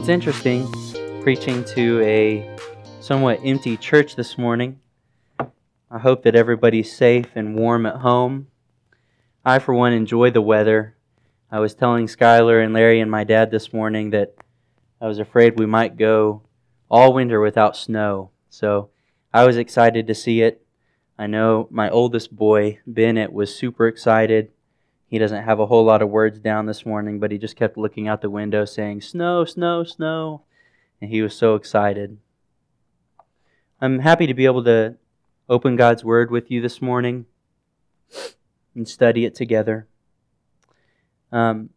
Well, it's interesting preaching to a somewhat empty church this morning. I hope that everybody's safe and warm at home. I, for one, enjoy the weather. I was telling Skylar and Larry and my dad this morning that I was afraid we might go all winter without snow. So I was excited to see it. I know my oldest boy, Bennett, was super excited. He doesn't have a whole lot of words down this morning, but he just kept looking out the window saying, Snow, snow, snow. And he was so excited. I'm happy to be able to open God's Word with you this morning and study it together. Um,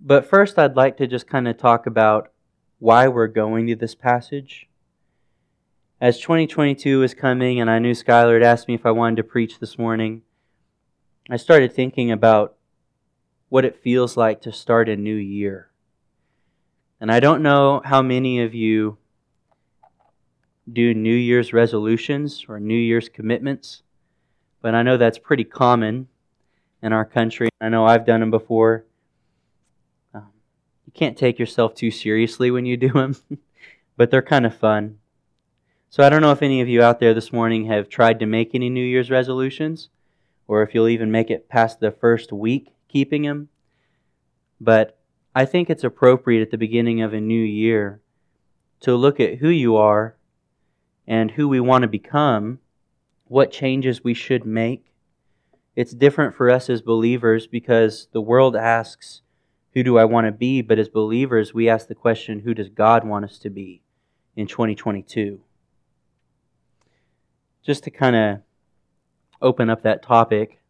but first, I'd like to just kind of talk about why we're going to this passage. As 2022 was coming, and I knew Skylar had asked me if I wanted to preach this morning, I started thinking about what it feels like to start a new year. And I don't know how many of you do New Year's resolutions or New Year's commitments, but I know that's pretty common in our country. I know I've done them before. Um, you can't take yourself too seriously when you do them, but they're kind of fun. So I don't know if any of you out there this morning have tried to make any New Year's resolutions, or if you'll even make it past the first week keeping them. But I think it's appropriate at the beginning of a new year to look at who you are and who we want to become, what changes we should make. It's different for us as believers because the world asks, Who do I want to be? But as believers, we ask the question, Who does God want us to be in 2022? Just to kind of open up that topic,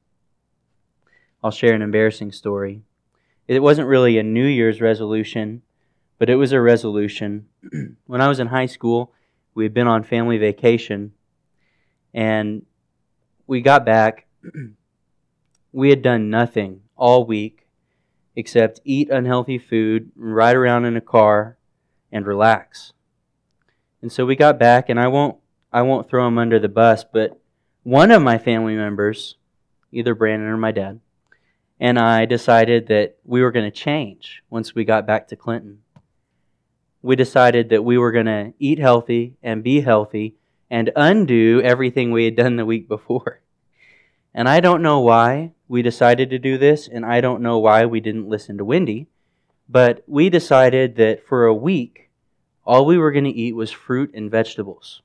I'll share an embarrassing story. It wasn't really a New Year's resolution, but it was a resolution. when I was in high school, we had been on family vacation, and we got back. we had done nothing all week except eat unhealthy food, ride around in a car, and relax. And so we got back, and I won't I won't throw him under the bus, but one of my family members, either Brandon or my dad, and I decided that we were going to change once we got back to Clinton. We decided that we were going to eat healthy and be healthy and undo everything we had done the week before. And I don't know why we decided to do this, and I don't know why we didn't listen to Wendy, but we decided that for a week, all we were going to eat was fruit and vegetables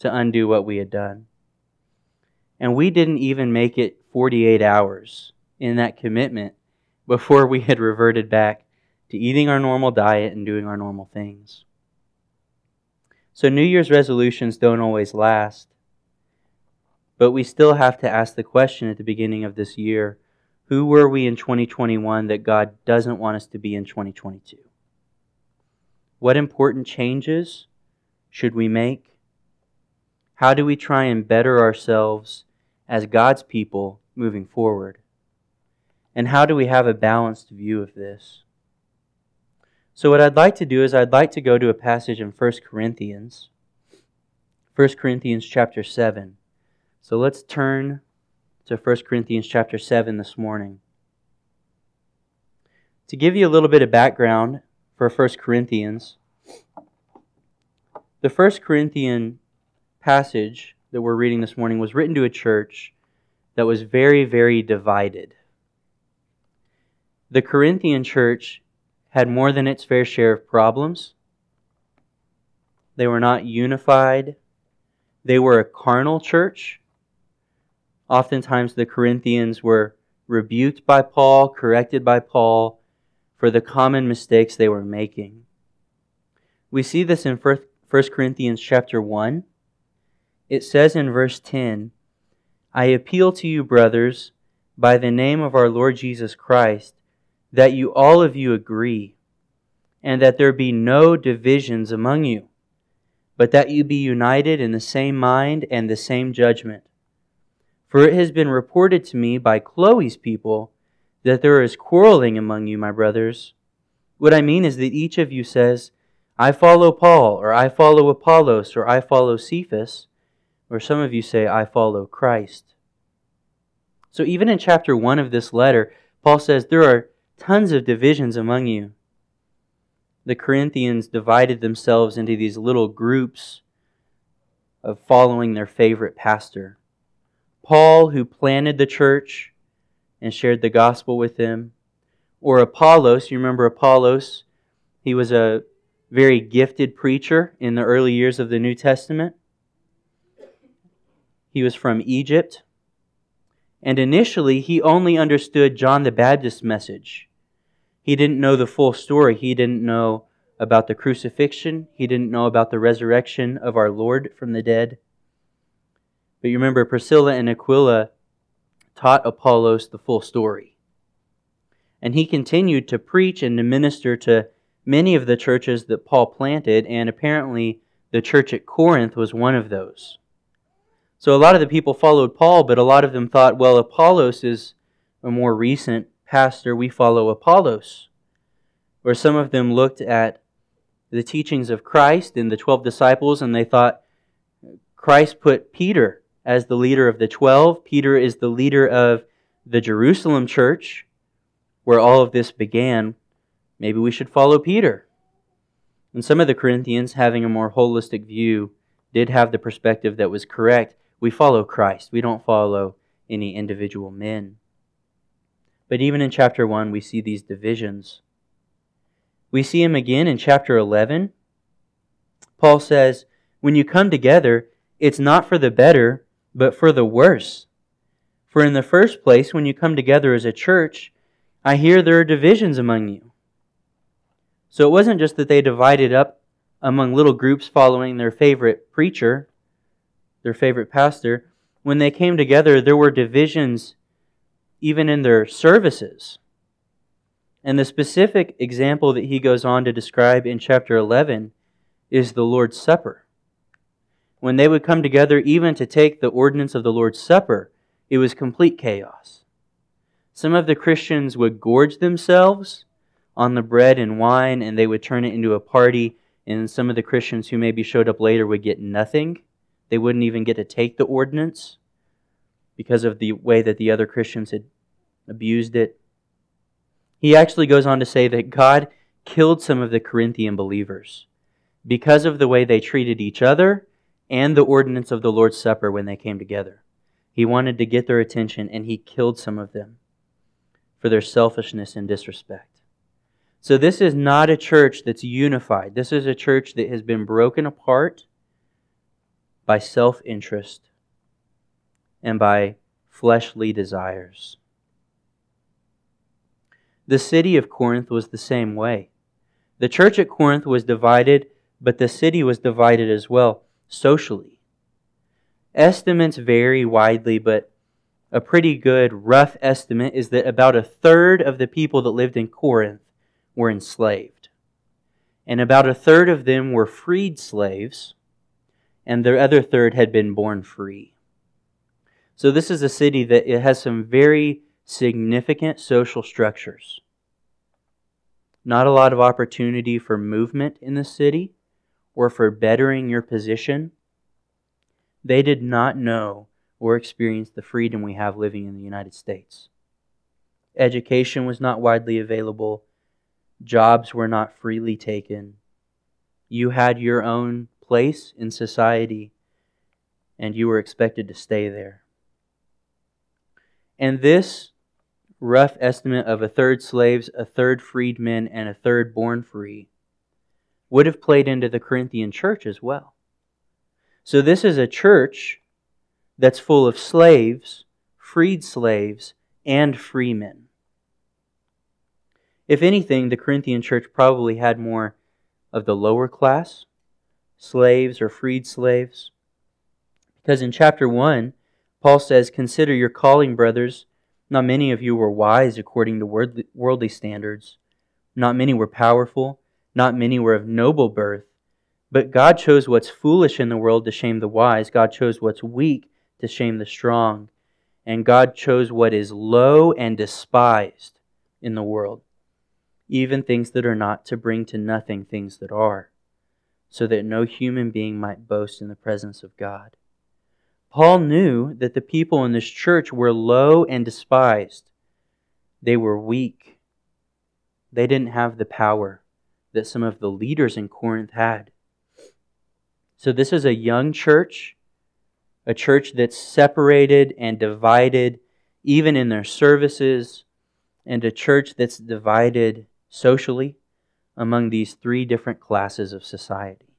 to undo what we had done. And we didn't even make it 48 hours in that commitment before we had reverted back to eating our normal diet and doing our normal things. So, New Year's resolutions don't always last, but we still have to ask the question at the beginning of this year who were we in 2021 that God doesn't want us to be in 2022? What important changes should we make? How do we try and better ourselves as God's people moving forward? And how do we have a balanced view of this? So, what I'd like to do is, I'd like to go to a passage in 1 Corinthians, 1 Corinthians chapter 7. So, let's turn to 1 Corinthians chapter 7 this morning. To give you a little bit of background for 1 Corinthians, the 1 Corinthian passage that we're reading this morning was written to a church that was very, very divided the Corinthian church had more than its fair share of problems. They were not unified. They were a carnal church. Oftentimes, the Corinthians were rebuked by Paul, corrected by Paul for the common mistakes they were making. We see this in 1 Corinthians chapter 1. It says in verse 10, I appeal to you, brothers, by the name of our Lord Jesus Christ, that you all of you agree, and that there be no divisions among you, but that you be united in the same mind and the same judgment. For it has been reported to me by Chloe's people that there is quarreling among you, my brothers. What I mean is that each of you says, I follow Paul, or I follow Apollos, or I follow Cephas, or some of you say, I follow Christ. So even in chapter 1 of this letter, Paul says there are tons of divisions among you. the Corinthians divided themselves into these little groups of following their favorite pastor. Paul, who planted the church and shared the gospel with them, or Apollos, you remember Apollos? He was a very gifted preacher in the early years of the New Testament. He was from Egypt. And initially, he only understood John the Baptist's message. He didn't know the full story. He didn't know about the crucifixion. He didn't know about the resurrection of our Lord from the dead. But you remember, Priscilla and Aquila taught Apollos the full story. And he continued to preach and to minister to many of the churches that Paul planted, and apparently the church at Corinth was one of those. So a lot of the people followed Paul, but a lot of them thought, well, Apollos is a more recent pastor. We follow Apollos. Or some of them looked at the teachings of Christ and the 12 disciples, and they thought Christ put Peter as the leader of the 12. Peter is the leader of the Jerusalem church, where all of this began. Maybe we should follow Peter. And some of the Corinthians, having a more holistic view, did have the perspective that was correct we follow Christ. We don't follow any individual men. But even in chapter 1, we see these divisions. We see him again in chapter 11. Paul says, When you come together, it's not for the better, but for the worse. For in the first place, when you come together as a church, I hear there are divisions among you. So it wasn't just that they divided up among little groups following their favorite preacher, their favorite pastor, when they came together, there were divisions even in their services. And the specific example that he goes on to describe in chapter 11 is the Lord's Supper. When they would come together, even to take the ordinance of the Lord's Supper, it was complete chaos. Some of the Christians would gorge themselves on the bread and wine, and they would turn it into a party, and some of the Christians who maybe showed up later would get nothing. They wouldn't even get to take the ordinance because of the way that the other Christians had abused it. He actually goes on to say that God killed some of the Corinthian believers because of the way they treated each other and the ordinance of the Lord's Supper when they came together. He wanted to get their attention and he killed some of them for their selfishness and disrespect. So, this is not a church that's unified. This is a church that has been broken apart by self interest and by fleshly desires. The city of Corinth was the same way. The church at Corinth was divided, but the city was divided as well, socially. Estimates vary widely, but a pretty good rough estimate is that about a third of the people that lived in Corinth were enslaved. And about a third of them were freed slaves, and the other third had been born free. So this is a city that it has some very significant social structures. Not a lot of opportunity for movement in the city or for bettering your position. They did not know or experience the freedom we have living in the United States. Education was not widely available. Jobs were not freely taken. You had your own place in society, and you were expected to stay there. And this rough estimate of a third slaves, a third freedmen, and a third born free would have played into the Corinthian church as well. So, this is a church that's full of slaves, freed slaves, and freemen. If anything, the Corinthian church probably had more of the lower class slaves or freed slaves. Because in chapter 1, Paul says, Consider your calling, brothers. Not many of you were wise according to worldly standards. Not many were powerful. Not many were of noble birth. But God chose what's foolish in the world to shame the wise. God chose what's weak to shame the strong. And God chose what is low and despised in the world, even things that are not, to bring to nothing things that are so that no human being might boast in the presence of God. Paul knew that the people in this church were low and despised. They were weak. They didn't have the power that some of the leaders in Corinth had. So, this is a young church, a church that's separated and divided even in their services, and a church that's divided socially among these three different classes of society.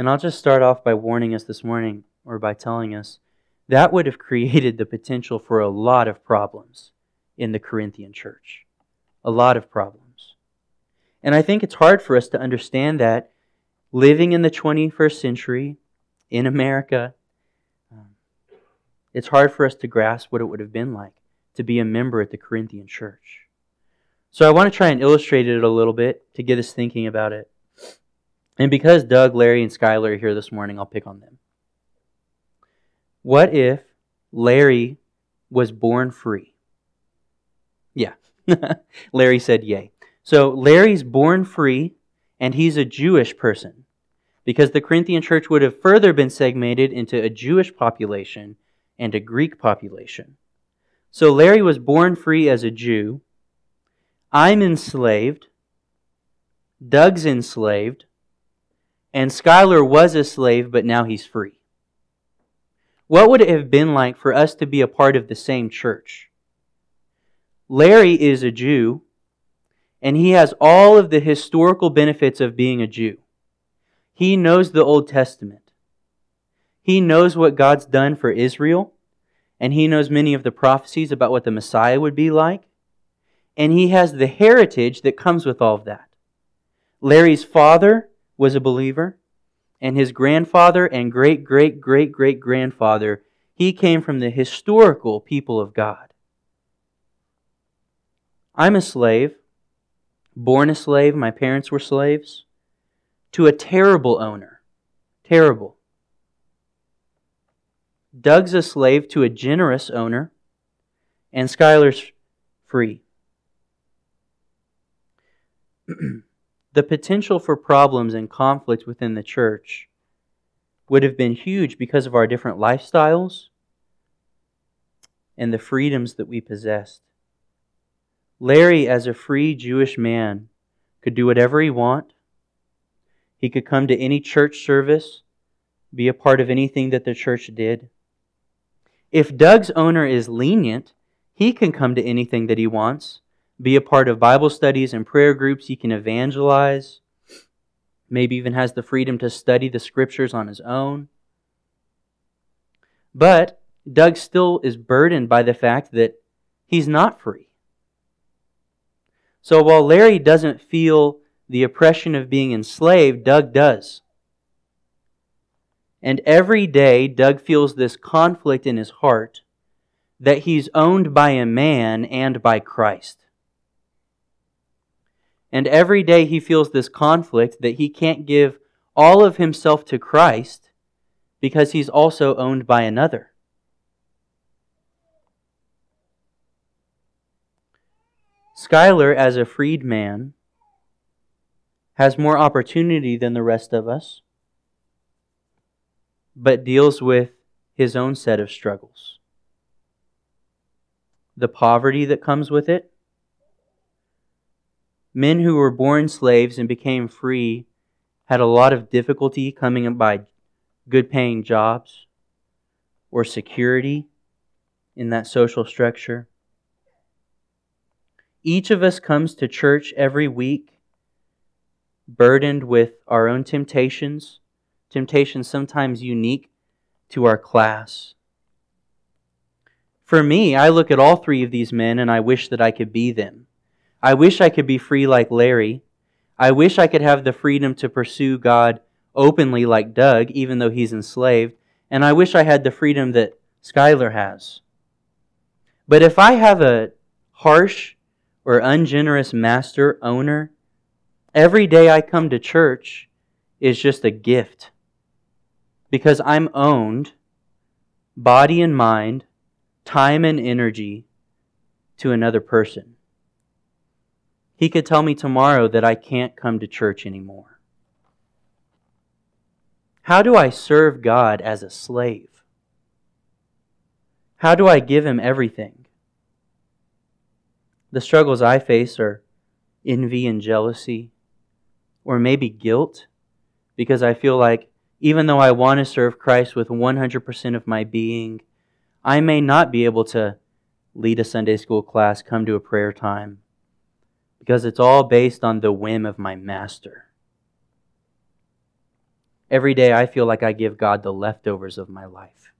And I'll just start off by warning us this morning, or by telling us, that would have created the potential for a lot of problems in the Corinthian church. A lot of problems. And I think it's hard for us to understand that living in the 21st century in America, um, it's hard for us to grasp what it would have been like to be a member at the Corinthian church. So I want to try and illustrate it a little bit to get us thinking about it. And because Doug, Larry, and Skylar are here this morning, I'll pick on them. What if Larry was born free? Yeah. Larry said yay. So Larry's born free, and he's a Jewish person. Because the Corinthian church would have further been segmented into a Jewish population and a Greek population. So Larry was born free as a Jew. I'm enslaved. Doug's enslaved. And Skylar was a slave, but now he's free. What would it have been like for us to be a part of the same church? Larry is a Jew, and he has all of the historical benefits of being a Jew. He knows the Old Testament. He knows what God's done for Israel, and he knows many of the prophecies about what the Messiah would be like, and he has the heritage that comes with all of that. Larry's father was a believer, and his grandfather and great great great great grandfather, he came from the historical people of God. I'm a slave, born a slave, my parents were slaves, to a terrible owner. Terrible. Doug's a slave to a generous owner, and Skylar's free. the potential for problems and conflict within the church would have been huge because of our different lifestyles and the freedoms that we possessed. Larry, as a free Jewish man, could do whatever he want. He could come to any church service, be a part of anything that the church did. If Doug's owner is lenient, he can come to anything that he wants be a part of Bible studies and prayer groups. He can evangelize. Maybe even has the freedom to study the scriptures on his own. But Doug still is burdened by the fact that he's not free. So while Larry doesn't feel the oppression of being enslaved, Doug does. And every day, Doug feels this conflict in his heart that he's owned by a man and by Christ. And every day he feels this conflict that he can't give all of himself to Christ because he's also owned by another. Schuyler, as a freed man, has more opportunity than the rest of us, but deals with his own set of struggles. The poverty that comes with it, Men who were born slaves and became free had a lot of difficulty coming by good paying jobs or security in that social structure. Each of us comes to church every week burdened with our own temptations, temptations sometimes unique to our class. For me, I look at all three of these men and I wish that I could be them. I wish I could be free like Larry. I wish I could have the freedom to pursue God openly like Doug, even though he's enslaved. And I wish I had the freedom that Skylar has. But if I have a harsh or ungenerous master owner, every day I come to church is just a gift. Because I'm owned, body and mind, time and energy, to another person. He could tell me tomorrow that I can't come to church anymore. How do I serve God as a slave? How do I give Him everything? The struggles I face are envy and jealousy, or maybe guilt because I feel like even though I want to serve Christ with 100% of my being, I may not be able to lead a Sunday school class, come to a prayer time, because it's all based on the whim of my master. Every day I feel like I give God the leftovers of my life.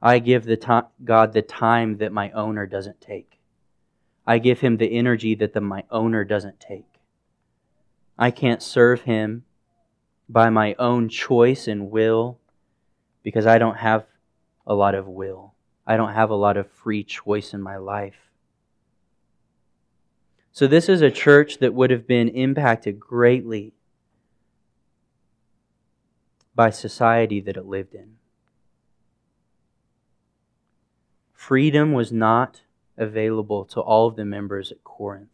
I give the to- God the time that my owner doesn't take. I give him the energy that the, my owner doesn't take. I can't serve him by my own choice and will because I don't have a lot of will. I don't have a lot of free choice in my life. So, this is a church that would have been impacted greatly by society that it lived in. Freedom was not available to all of the members at Corinth.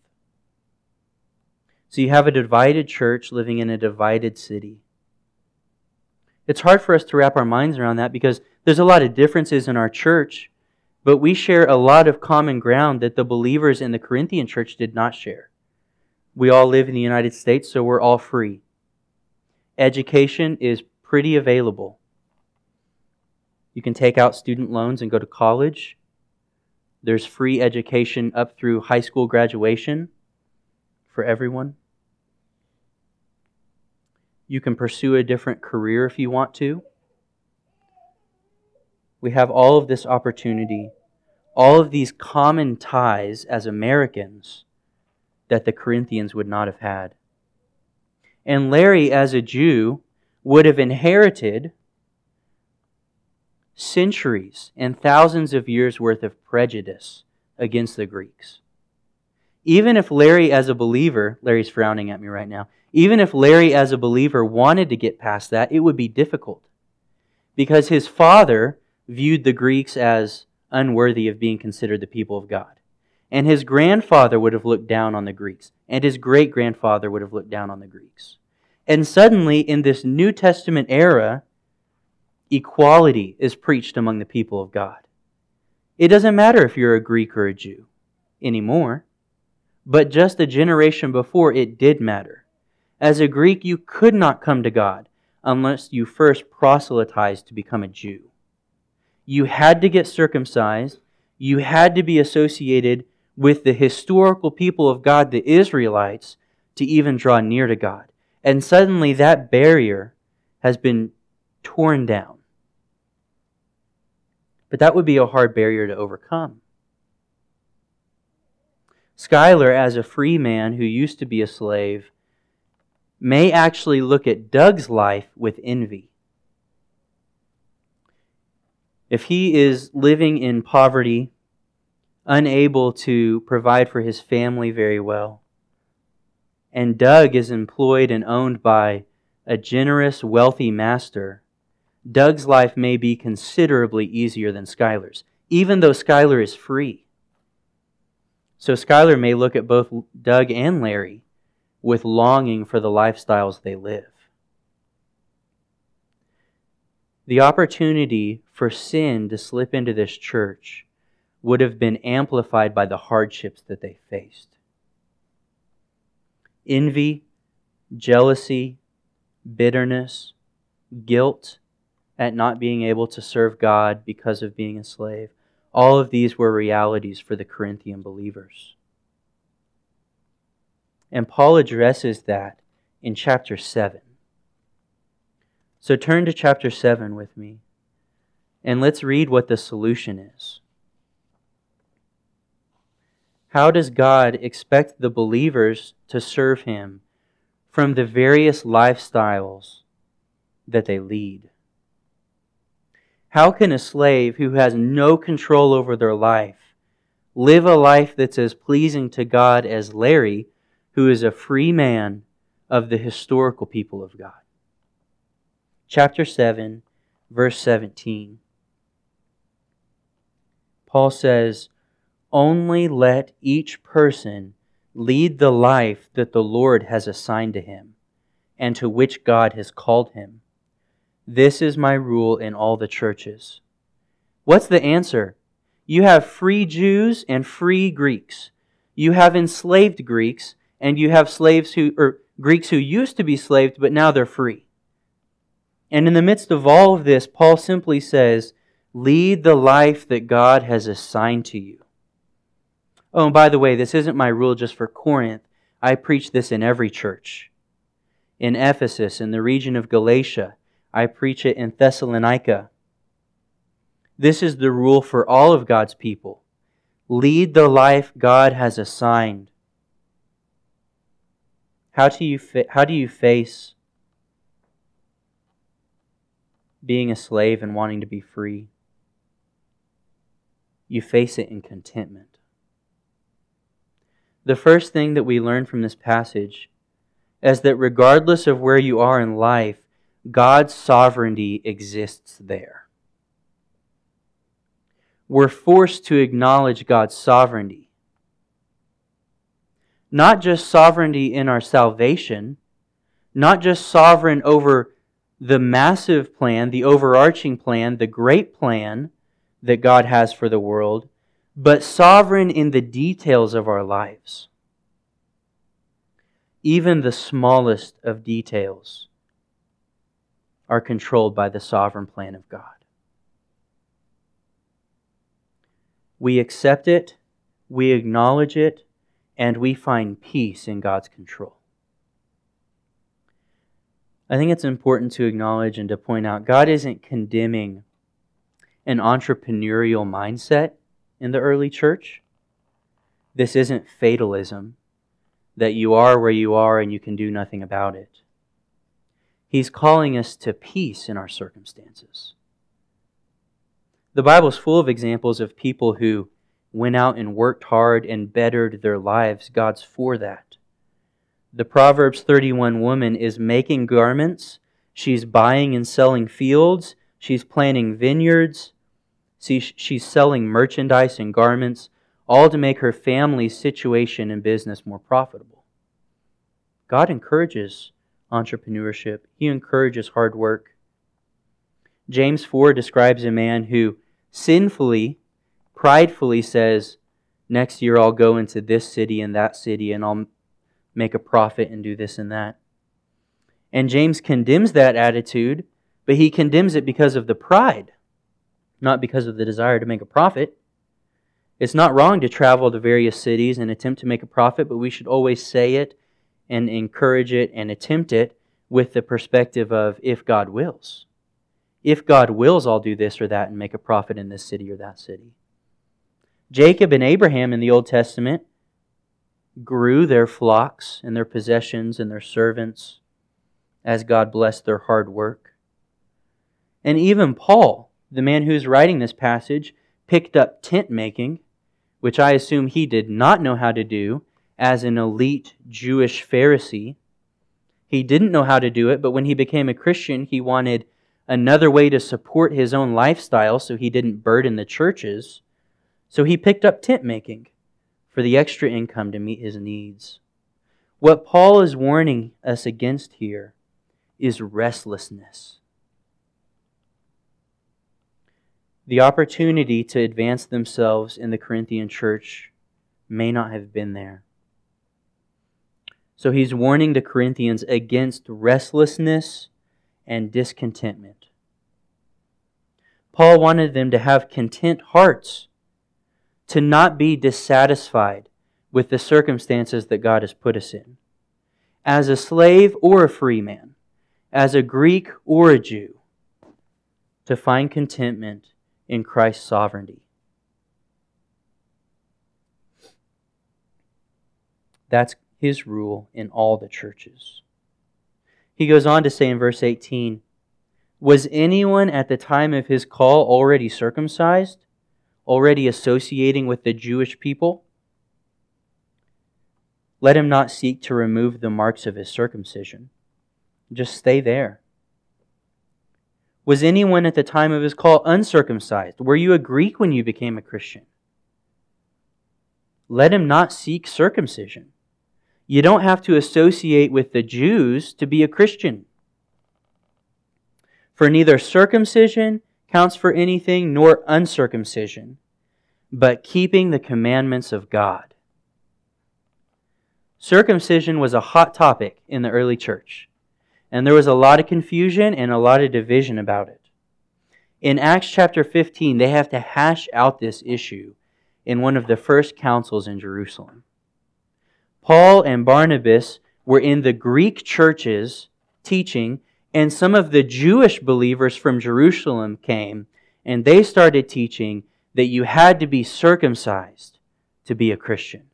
So you have a divided church living in a divided city. It's hard for us to wrap our minds around that because there's a lot of differences in our church, but we share a lot of common ground that the believers in the Corinthian church did not share. We all live in the United States, so we're all free. Education is pretty available. You can take out student loans and go to college. There's free education up through high school graduation for everyone. You can pursue a different career if you want to. We have all of this opportunity, all of these common ties as Americans that the Corinthians would not have had. And Larry, as a Jew, would have inherited centuries and thousands of years worth of prejudice against the Greeks. Even if Larry, as a believer, Larry's frowning at me right now, even if Larry, as a believer, wanted to get past that, it would be difficult. Because his father viewed the Greeks as unworthy of being considered the people of God. And his grandfather would have looked down on the Greeks. And his great grandfather would have looked down on the Greeks. And suddenly, in this New Testament era, equality is preached among the people of God. It doesn't matter if you're a Greek or a Jew anymore, but just a generation before, it did matter. As a Greek, you could not come to God unless you first proselytized to become a Jew. You had to get circumcised. You had to be associated with the historical people of God, the Israelites, to even draw near to God. And suddenly that barrier has been torn down. But that would be a hard barrier to overcome. Schuyler, as a free man who used to be a slave, may actually look at Doug's life with envy. If he is living in poverty, unable to provide for his family very well, and Doug is employed and owned by a generous, wealthy master, Doug's life may be considerably easier than Schuyler's, even though Schuyler is free. So Schuyler may look at both Doug and Larry with longing for the lifestyles they live. The opportunity for sin to slip into this church would have been amplified by the hardships that they faced. Envy, jealousy, bitterness, guilt at not being able to serve God because of being a slave. All of these were realities for the Corinthian believers. And Paul addresses that in chapter 7. So turn to chapter 7 with me, and let's read what the solution is. How does God expect the believers to serve Him from the various lifestyles that they lead? How can a slave who has no control over their life live a life that's as pleasing to God as Larry, who is a free man of the historical people of God. Chapter 7, verse 17. Paul says, Only let each person lead the life that the Lord has assigned to him and to which God has called him. This is my rule in all the churches. What's the answer? You have free Jews and free Greeks. You have enslaved Greeks and you have slaves who, or Greeks who used to be slaves, but now they're free. And in the midst of all of this, Paul simply says, Lead the life that God has assigned to you. Oh, and by the way, this isn't my rule just for Corinth. I preach this in every church. In Ephesus, in the region of Galatia, I preach it in Thessalonica. This is the rule for all of God's people. Lead the life God has assigned. How do you, fa- how do you face being a slave and wanting to be free? You face it in contentment. The first thing that we learn from this passage is that regardless of where you are in life, God's sovereignty exists there. We're forced to acknowledge God's sovereignty. Not just sovereignty in our salvation, not just sovereign over the massive plan, the overarching plan, the great plan that God has for the world, but sovereign in the details of our lives. Even the smallest of details are controlled by the sovereign plan of God. We accept it, we acknowledge it, and we find peace in God's control. I think it's important to acknowledge and to point out God isn't condemning an entrepreneurial mindset in the early church. This isn't fatalism, that you are where you are and you can do nothing about it. He's calling us to peace in our circumstances. The Bible's full of examples of people who went out and worked hard and bettered their lives. God's for that. The Proverbs 31 woman is making garments, she's buying and selling fields, she's planting vineyards, she's selling merchandise and garments, all to make her family's situation and business more profitable. God encourages entrepreneurship, He encourages hard work. James 4 describes a man who sinfully, pridefully says, Next year I'll go into this city and that city and I'll make a profit and do this and that. And James condemns that attitude, but he condemns it because of the pride, not because of the desire to make a profit. It's not wrong to travel to various cities and attempt to make a profit, but we should always say it and encourage it and attempt it with the perspective of if God wills. If God wills, I'll do this or that and make a profit in this city or that city. Jacob and Abraham in the Old Testament grew their flocks and their possessions and their servants as God blessed their hard work. And even Paul, the man who's writing this passage, picked up tent making, which I assume he did not know how to do as an elite Jewish Pharisee. He didn't know how to do it, but when he became a Christian, he wanted another way to support his own lifestyle so he didn't burden the churches. So he picked up tent making for the extra income to meet his needs. What Paul is warning us against here is restlessness. The opportunity to advance themselves in the Corinthian church may not have been there. So he's warning the Corinthians against restlessness and discontentment. Paul wanted them to have content hearts to not be dissatisfied with the circumstances that God has put us in. As a slave or a free man, as a Greek or a Jew, to find contentment in Christ's sovereignty. That's his rule in all the churches. He goes on to say in verse 18 Was anyone at the time of his call already circumcised? already associating with the Jewish people, let him not seek to remove the marks of his circumcision. Just stay there. Was anyone at the time of his call uncircumcised? Were you a Greek when you became a Christian? Let him not seek circumcision. You don't have to associate with the Jews to be a Christian. For neither circumcision counts for anything, nor uncircumcision, but keeping the commandments of God. Circumcision was a hot topic in the early church, and there was a lot of confusion and a lot of division about it. In Acts chapter 15, they have to hash out this issue in one of the first councils in Jerusalem. Paul and Barnabas were in the Greek churches teaching, and some of the Jewish believers from Jerusalem came, and they started teaching that you had to be circumcised to be a Christian.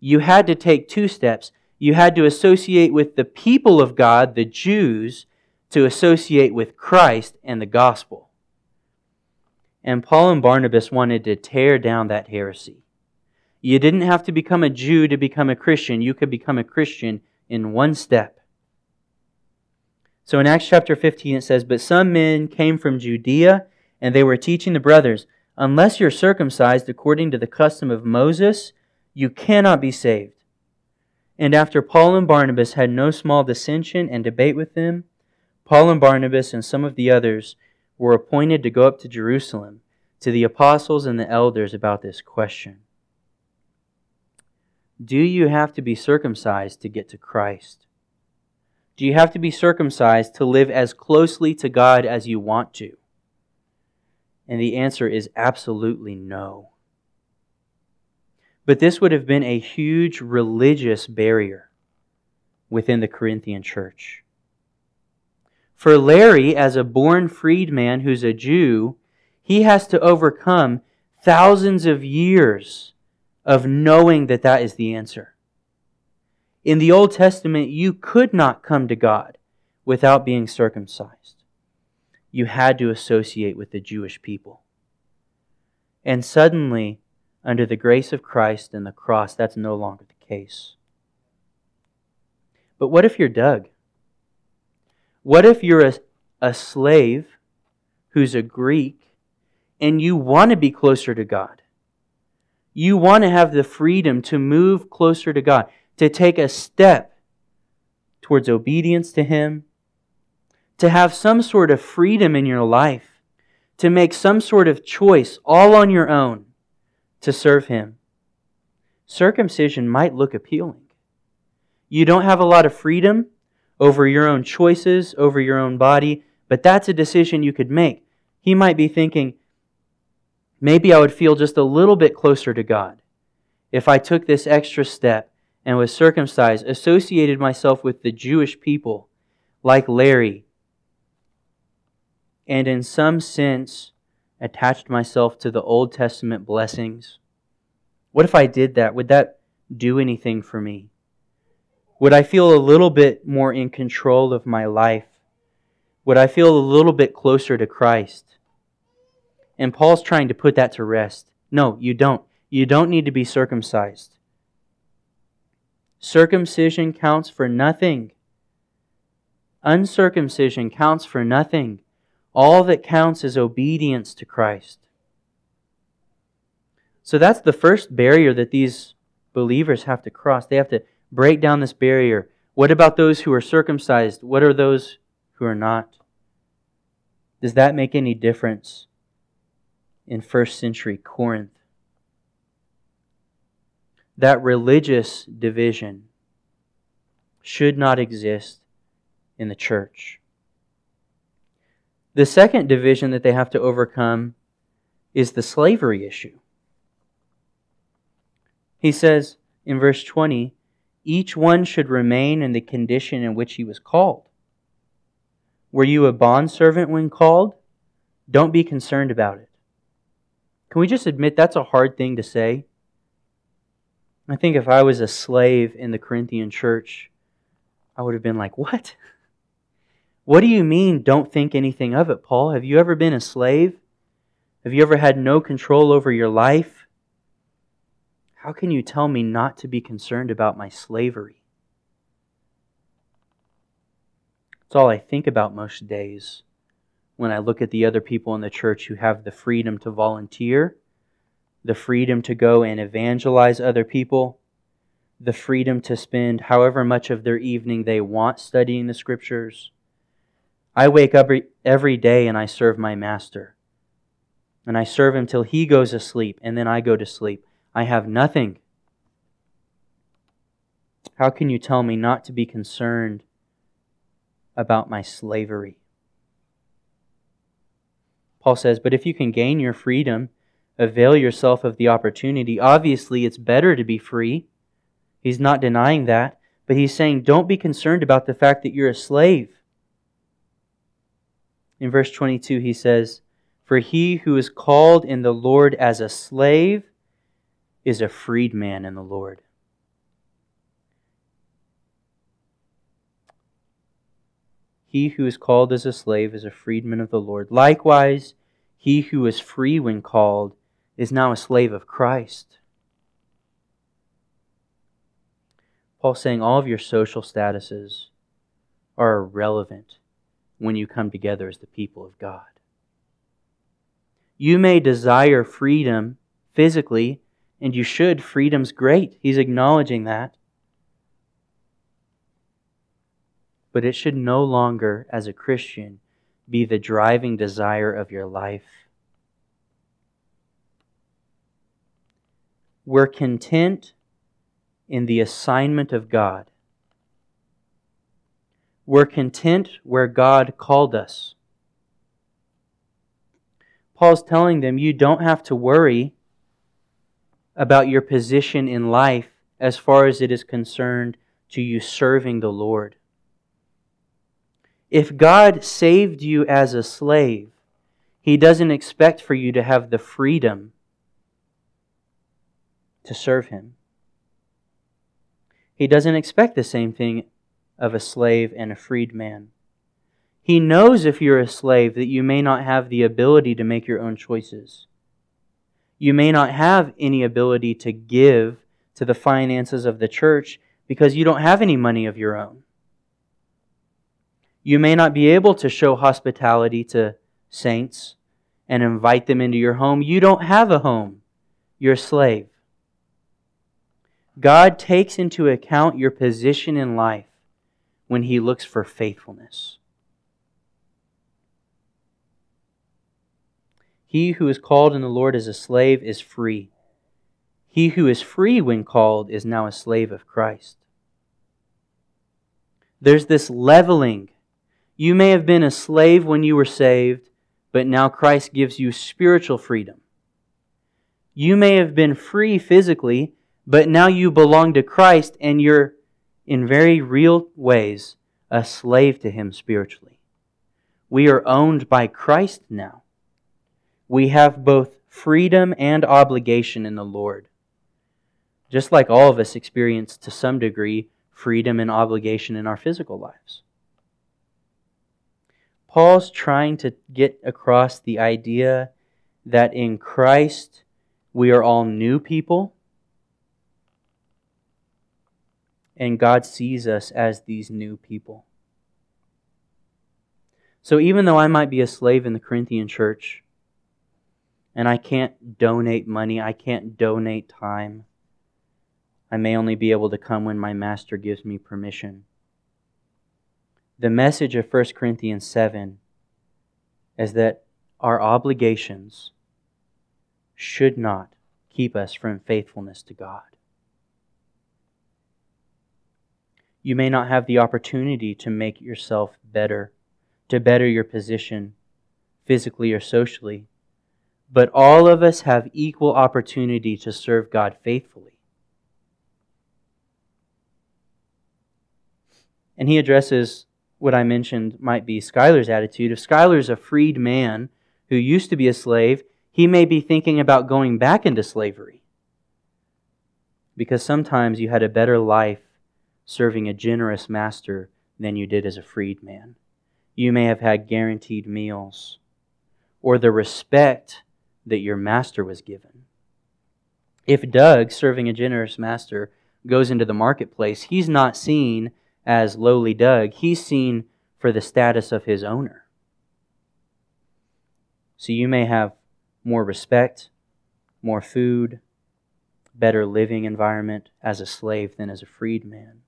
You had to take two steps. You had to associate with the people of God, the Jews, to associate with Christ and the gospel. And Paul and Barnabas wanted to tear down that heresy. You didn't have to become a Jew to become a Christian. You could become a Christian in one step. So in Acts chapter 15, it says, But some men came from Judea, and they were teaching the brothers, Unless you're circumcised according to the custom of Moses, you cannot be saved. And after Paul and Barnabas had no small dissension and debate with them, Paul and Barnabas and some of the others were appointed to go up to Jerusalem to the apostles and the elders about this question. Do you have to be circumcised to get to Christ? Do you have to be circumcised to live as closely to God as you want to? And the answer is absolutely no. But this would have been a huge religious barrier within the Corinthian church. For Larry, as a born freedman who's a Jew, he has to overcome thousands of years of knowing that that is the answer. In the Old Testament, you could not come to God without being circumcised. You had to associate with the Jewish people. And suddenly, under the grace of Christ and the cross, that's no longer the case. But what if you're Doug? What if you're a, a slave who's a Greek and you want to be closer to God? You want to have the freedom to move closer to God, to take a step towards obedience to Him, to have some sort of freedom in your life, to make some sort of choice all on your own to serve Him. Circumcision might look appealing. You don't have a lot of freedom over your own choices, over your own body, but that's a decision you could make. He might be thinking, maybe I would feel just a little bit closer to God if I took this extra step and was circumcised, associated myself with the Jewish people like Larry, and in some sense attached myself to the Old Testament blessings? What if I did that? Would that do anything for me? Would I feel a little bit more in control of my life? Would I feel a little bit closer to Christ? And Paul's trying to put that to rest. No, you don't. You don't need to be circumcised. Circumcision counts for nothing. Uncircumcision counts for nothing. All that counts is obedience to Christ. So that's the first barrier that these believers have to cross. They have to break down this barrier. What about those who are circumcised? What are those who are not? Does that make any difference in first century Corinth? That religious division should not exist in the church. The second division that they have to overcome is the slavery issue. He says in verse 20, each one should remain in the condition in which he was called. Were you a bondservant when called? Don't be concerned about it. Can we just admit that's a hard thing to say? I think if I was a slave in the Corinthian church, I would have been like, What? What do you mean, don't think anything of it, Paul? Have you ever been a slave? Have you ever had no control over your life? How can you tell me not to be concerned about my slavery? It's all I think about most days when I look at the other people in the church who have the freedom to volunteer, the freedom to go and evangelize other people, the freedom to spend however much of their evening they want studying the scriptures. I wake up every, every day and I serve my master. And I serve him till he goes asleep, and then I go to sleep. I have nothing. How can you tell me not to be concerned about my slavery? Paul says, But if you can gain your freedom, avail yourself of the opportunity. Obviously, it's better to be free. He's not denying that. But he's saying, don't be concerned about the fact that you're a slave. In verse 22, he says, For he who is called in the Lord as a slave is a freedman in the Lord. He who is called as a slave is a freedman of the Lord. Likewise, he who is free when called is now a slave of Christ. Paul's saying all of your social statuses are irrelevant when you come together as the people of God. You may desire freedom physically, and you should. Freedom's great. He's acknowledging that. but it should no longer, as a Christian, be the driving desire of your life. We're content in the assignment of God. We're content where God called us. Paul's telling them you don't have to worry about your position in life as far as it is concerned to you serving the Lord. If God saved you as a slave, He doesn't expect for you to have the freedom to serve Him. He doesn't expect the same thing of a slave and a freed man. He knows if you're a slave that you may not have the ability to make your own choices. You may not have any ability to give to the finances of the church because you don't have any money of your own. You may not be able to show hospitality to saints and invite them into your home. You don't have a home, you're a slave. God takes into account your position in life when He looks for faithfulness. He who is called in the Lord as a slave is free. He who is free when called is now a slave of Christ. There's this leveling you may have been a slave when you were saved, but now Christ gives you spiritual freedom. You may have been free physically, but now you belong to Christ and you're, in very real ways, a slave to Him spiritually. We are owned by Christ now. We have both freedom and obligation in the Lord. Just like all of us experience to some degree freedom and obligation in our physical lives. Paul's trying to get across the idea that in Christ we are all new people and God sees us as these new people. So even though I might be a slave in the Corinthian church and I can't donate money, I can't donate time, I may only be able to come when my master gives me permission the message of 1 Corinthians 7 is that our obligations should not keep us from faithfulness to God. You may not have the opportunity to make yourself better, to better your position physically or socially, but all of us have equal opportunity to serve God faithfully. And he addresses what I mentioned might be Schuyler's attitude. If Schuyler's a freed man who used to be a slave, he may be thinking about going back into slavery. Because sometimes you had a better life serving a generous master than you did as a freed man. You may have had guaranteed meals or the respect that your master was given. If Doug, serving a generous master, goes into the marketplace, he's not seen as lowly Doug, he's seen for the status of his owner. So you may have more respect, more food, better living environment as a slave than as a freed man.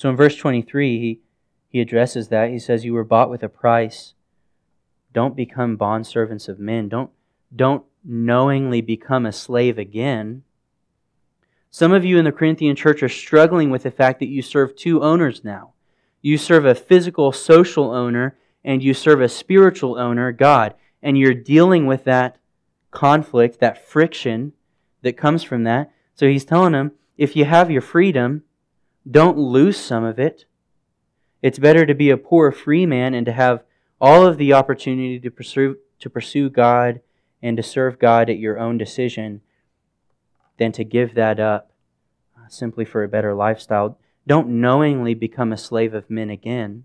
So in verse 23, he, he addresses that. He says, You were bought with a price. Don't become bondservants of men. Don't, don't knowingly become a slave again. Some of you in the Corinthian church are struggling with the fact that you serve two owners now. You serve a physical, social owner, and you serve a spiritual owner, God. And you're dealing with that conflict, that friction that comes from that. So he's telling them if you have your freedom, don't lose some of it. It's better to be a poor free man and to have all of the opportunity to pursue, to pursue God and to serve God at your own decision than to give that up uh, simply for a better lifestyle. Don't knowingly become a slave of men again.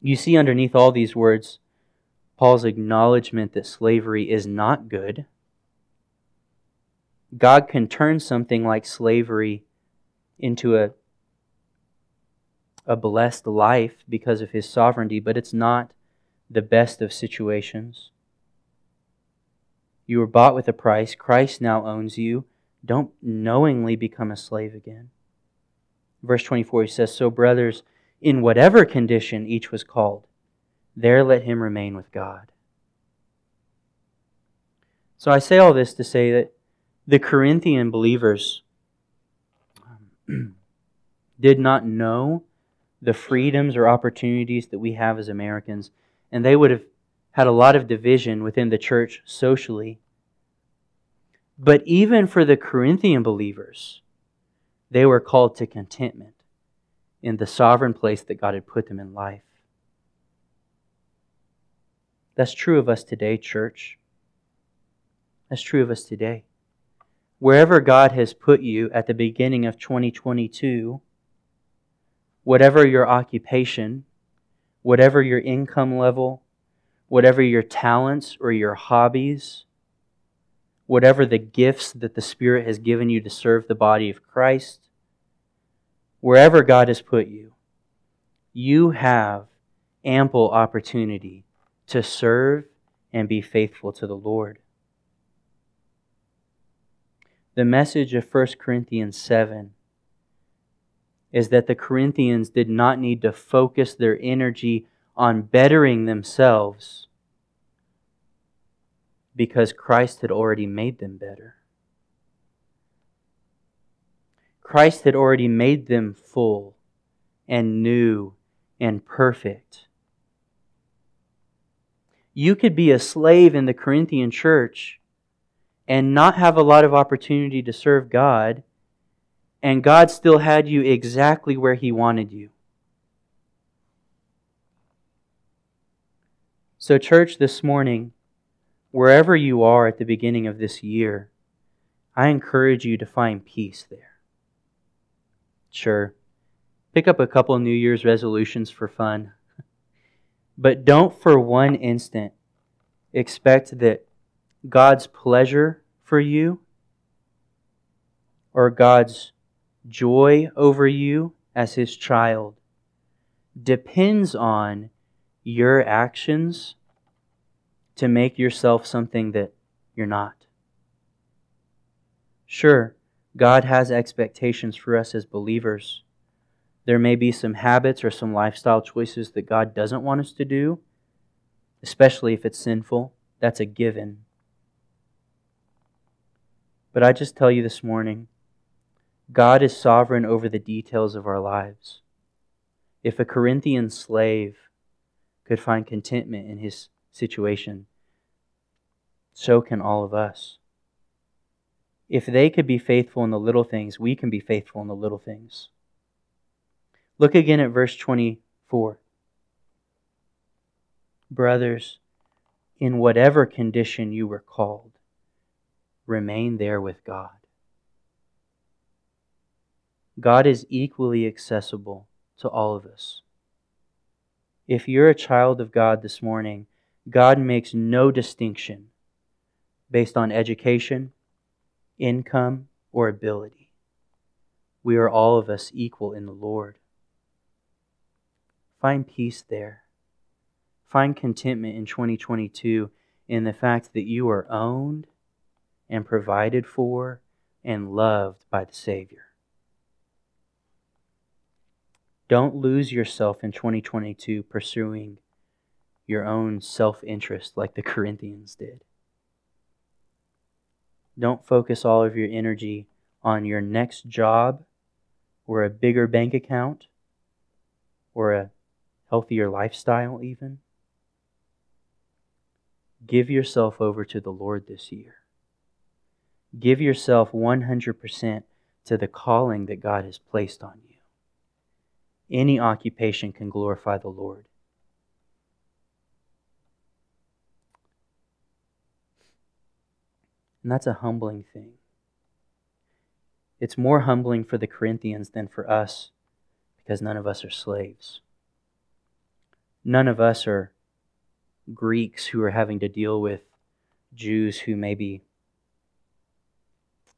You see underneath all these words Paul's acknowledgement that slavery is not good. God can turn something like slavery into a, a blessed life because of his sovereignty, but it's not the best of situations. You were bought with a price. Christ now owns you. Don't knowingly become a slave again. Verse 24, he says, So, brothers, in whatever condition each was called, there let him remain with God. So, I say all this to say that the Corinthian believers did not know the freedoms or opportunities that we have as Americans, and they would have had a lot of division within the church socially. But even for the Corinthian believers, they were called to contentment in the sovereign place that God had put them in life. That's true of us today, church. That's true of us today. Wherever God has put you at the beginning of 2022, whatever your occupation, whatever your income level, whatever your talents or your hobbies, whatever the gifts that the Spirit has given you to serve the body of Christ, wherever God has put you, you have ample opportunity to serve and be faithful to the Lord. The message of 1 Corinthians 7 is that the Corinthians did not need to focus their energy on bettering themselves because Christ had already made them better. Christ had already made them full and new and perfect. You could be a slave in the Corinthian church and not have a lot of opportunity to serve God, and God still had you exactly where He wanted you. So, church, this morning, wherever you are at the beginning of this year, I encourage you to find peace there. Sure, pick up a couple New Year's resolutions for fun, but don't for one instant expect that God's pleasure for you or God's joy over you as His child depends on your actions to make yourself something that you're not. Sure, God has expectations for us as believers. There may be some habits or some lifestyle choices that God doesn't want us to do, especially if it's sinful. That's a given. But I just tell you this morning God is sovereign over the details of our lives. If a Corinthian slave could find contentment in his situation, so can all of us. If they could be faithful in the little things, we can be faithful in the little things. Look again at verse 24. Brothers, in whatever condition you were called, remain there with God. God is equally accessible to all of us. If you're a child of God this morning, God makes no distinction based on education, income, or ability. We are all of us equal in the Lord. Find peace there. Find contentment in 2022 in the fact that you are owned and provided for and loved by the Savior. Don't lose yourself in 2022 pursuing your own self interest like the Corinthians did. Don't focus all of your energy on your next job or a bigger bank account or a healthier lifestyle, even. Give yourself over to the Lord this year. Give yourself 100% to the calling that God has placed on you. Any occupation can glorify the Lord. And that's a humbling thing. It's more humbling for the Corinthians than for us because none of us are slaves. None of us are Greeks who are having to deal with Jews who maybe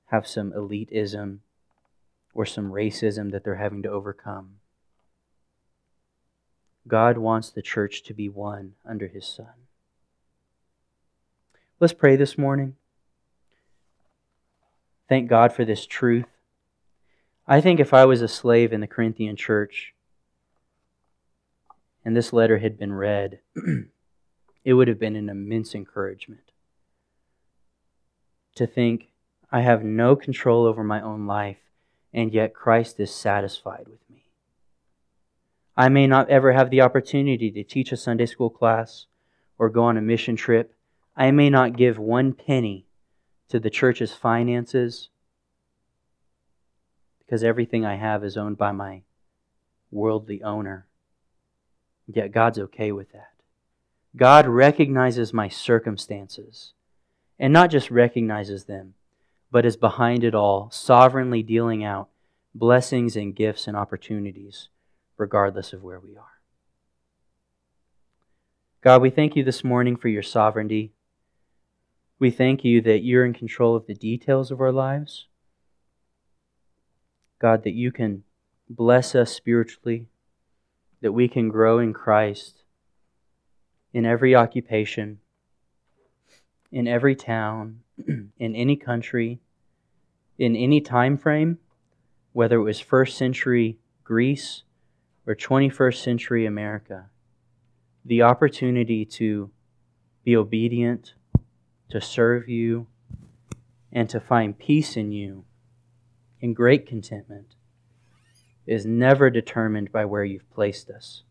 have some elitism or some racism that they're having to overcome. God wants the church to be one under his Son. Let's pray this morning. Thank God for this truth. I think if I was a slave in the Corinthian church and this letter had been read, it would have been an immense encouragement to think I have no control over my own life, and yet Christ is satisfied with me. I may not ever have the opportunity to teach a Sunday school class or go on a mission trip. I may not give one penny to the church's finances because everything I have is owned by my worldly owner. Yet God's okay with that. God recognizes my circumstances and not just recognizes them, but is behind it all, sovereignly dealing out blessings and gifts and opportunities, regardless of where we are. God, we thank you this morning for your sovereignty. We thank you that you're in control of the details of our lives. God, that you can bless us spiritually, that we can grow in Christ in every occupation, in every town, in any country, in any time frame, whether it was first century Greece or 21st century America, the opportunity to be obedient to serve you, and to find peace in you in great contentment is never determined by where you've placed us.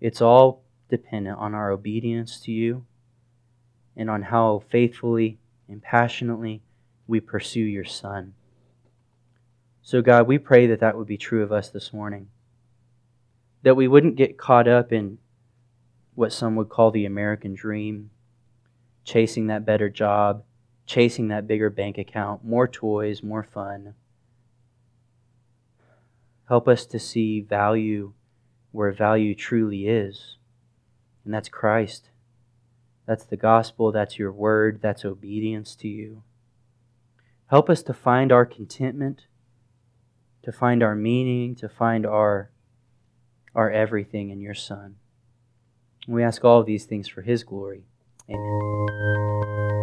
It's all dependent on our obedience to you and on how faithfully and passionately we pursue your Son. So, God, we pray that that would be true of us this morning. That we wouldn't get caught up in what some would call the American dream chasing that better job, chasing that bigger bank account, more toys, more fun. Help us to see value where value truly is, and that's Christ. That's the gospel, that's your word, that's obedience to you. Help us to find our contentment, to find our meaning, to find our, our everything in your Son. We ask all of these things for His glory. Amen.